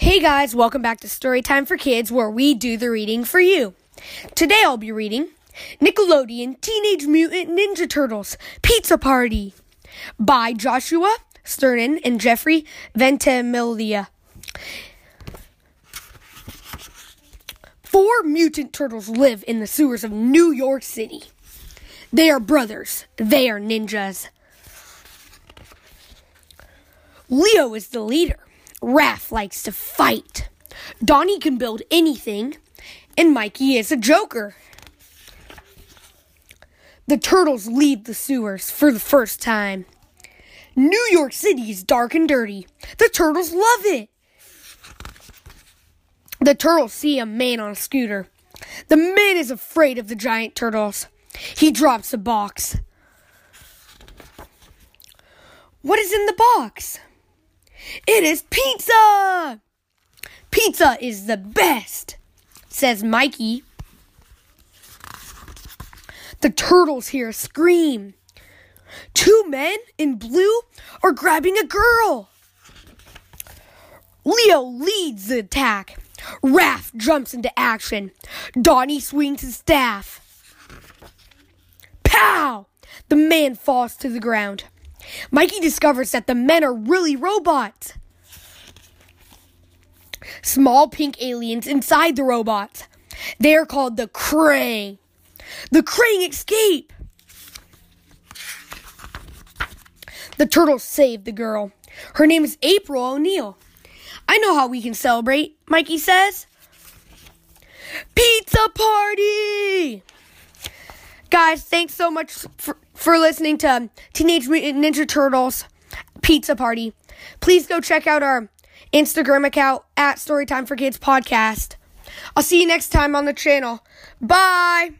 Hey guys, welcome back to Storytime for Kids, where we do the reading for you. Today I'll be reading Nickelodeon Teenage Mutant Ninja Turtles Pizza Party by Joshua Sternin and Jeffrey Ventimiglia. Four mutant turtles live in the sewers of New York City. They are brothers. They are ninjas. Leo is the leader. Raph likes to fight. Donnie can build anything. And Mikey is a joker. The turtles leave the sewers for the first time. New York City is dark and dirty. The turtles love it. The turtles see a man on a scooter. The man is afraid of the giant turtles. He drops a box. What is in the box? It is pizza! Pizza is the best, says Mikey. The turtles hear a scream. Two men in blue are grabbing a girl. Leo leads the attack. Raph jumps into action. Donnie swings his staff. Pow! The man falls to the ground. Mikey discovers that the men are really robots. Small pink aliens inside the robots. They are called the Krang. The Krang escape. The turtles save the girl. Her name is April O'Neil. I know how we can celebrate, Mikey says. Pizza party! Guys, thanks so much for, for listening to Teenage Mutant Ninja Turtles Pizza Party. Please go check out our Instagram account at Storytime for Kids Podcast. I'll see you next time on the channel. Bye!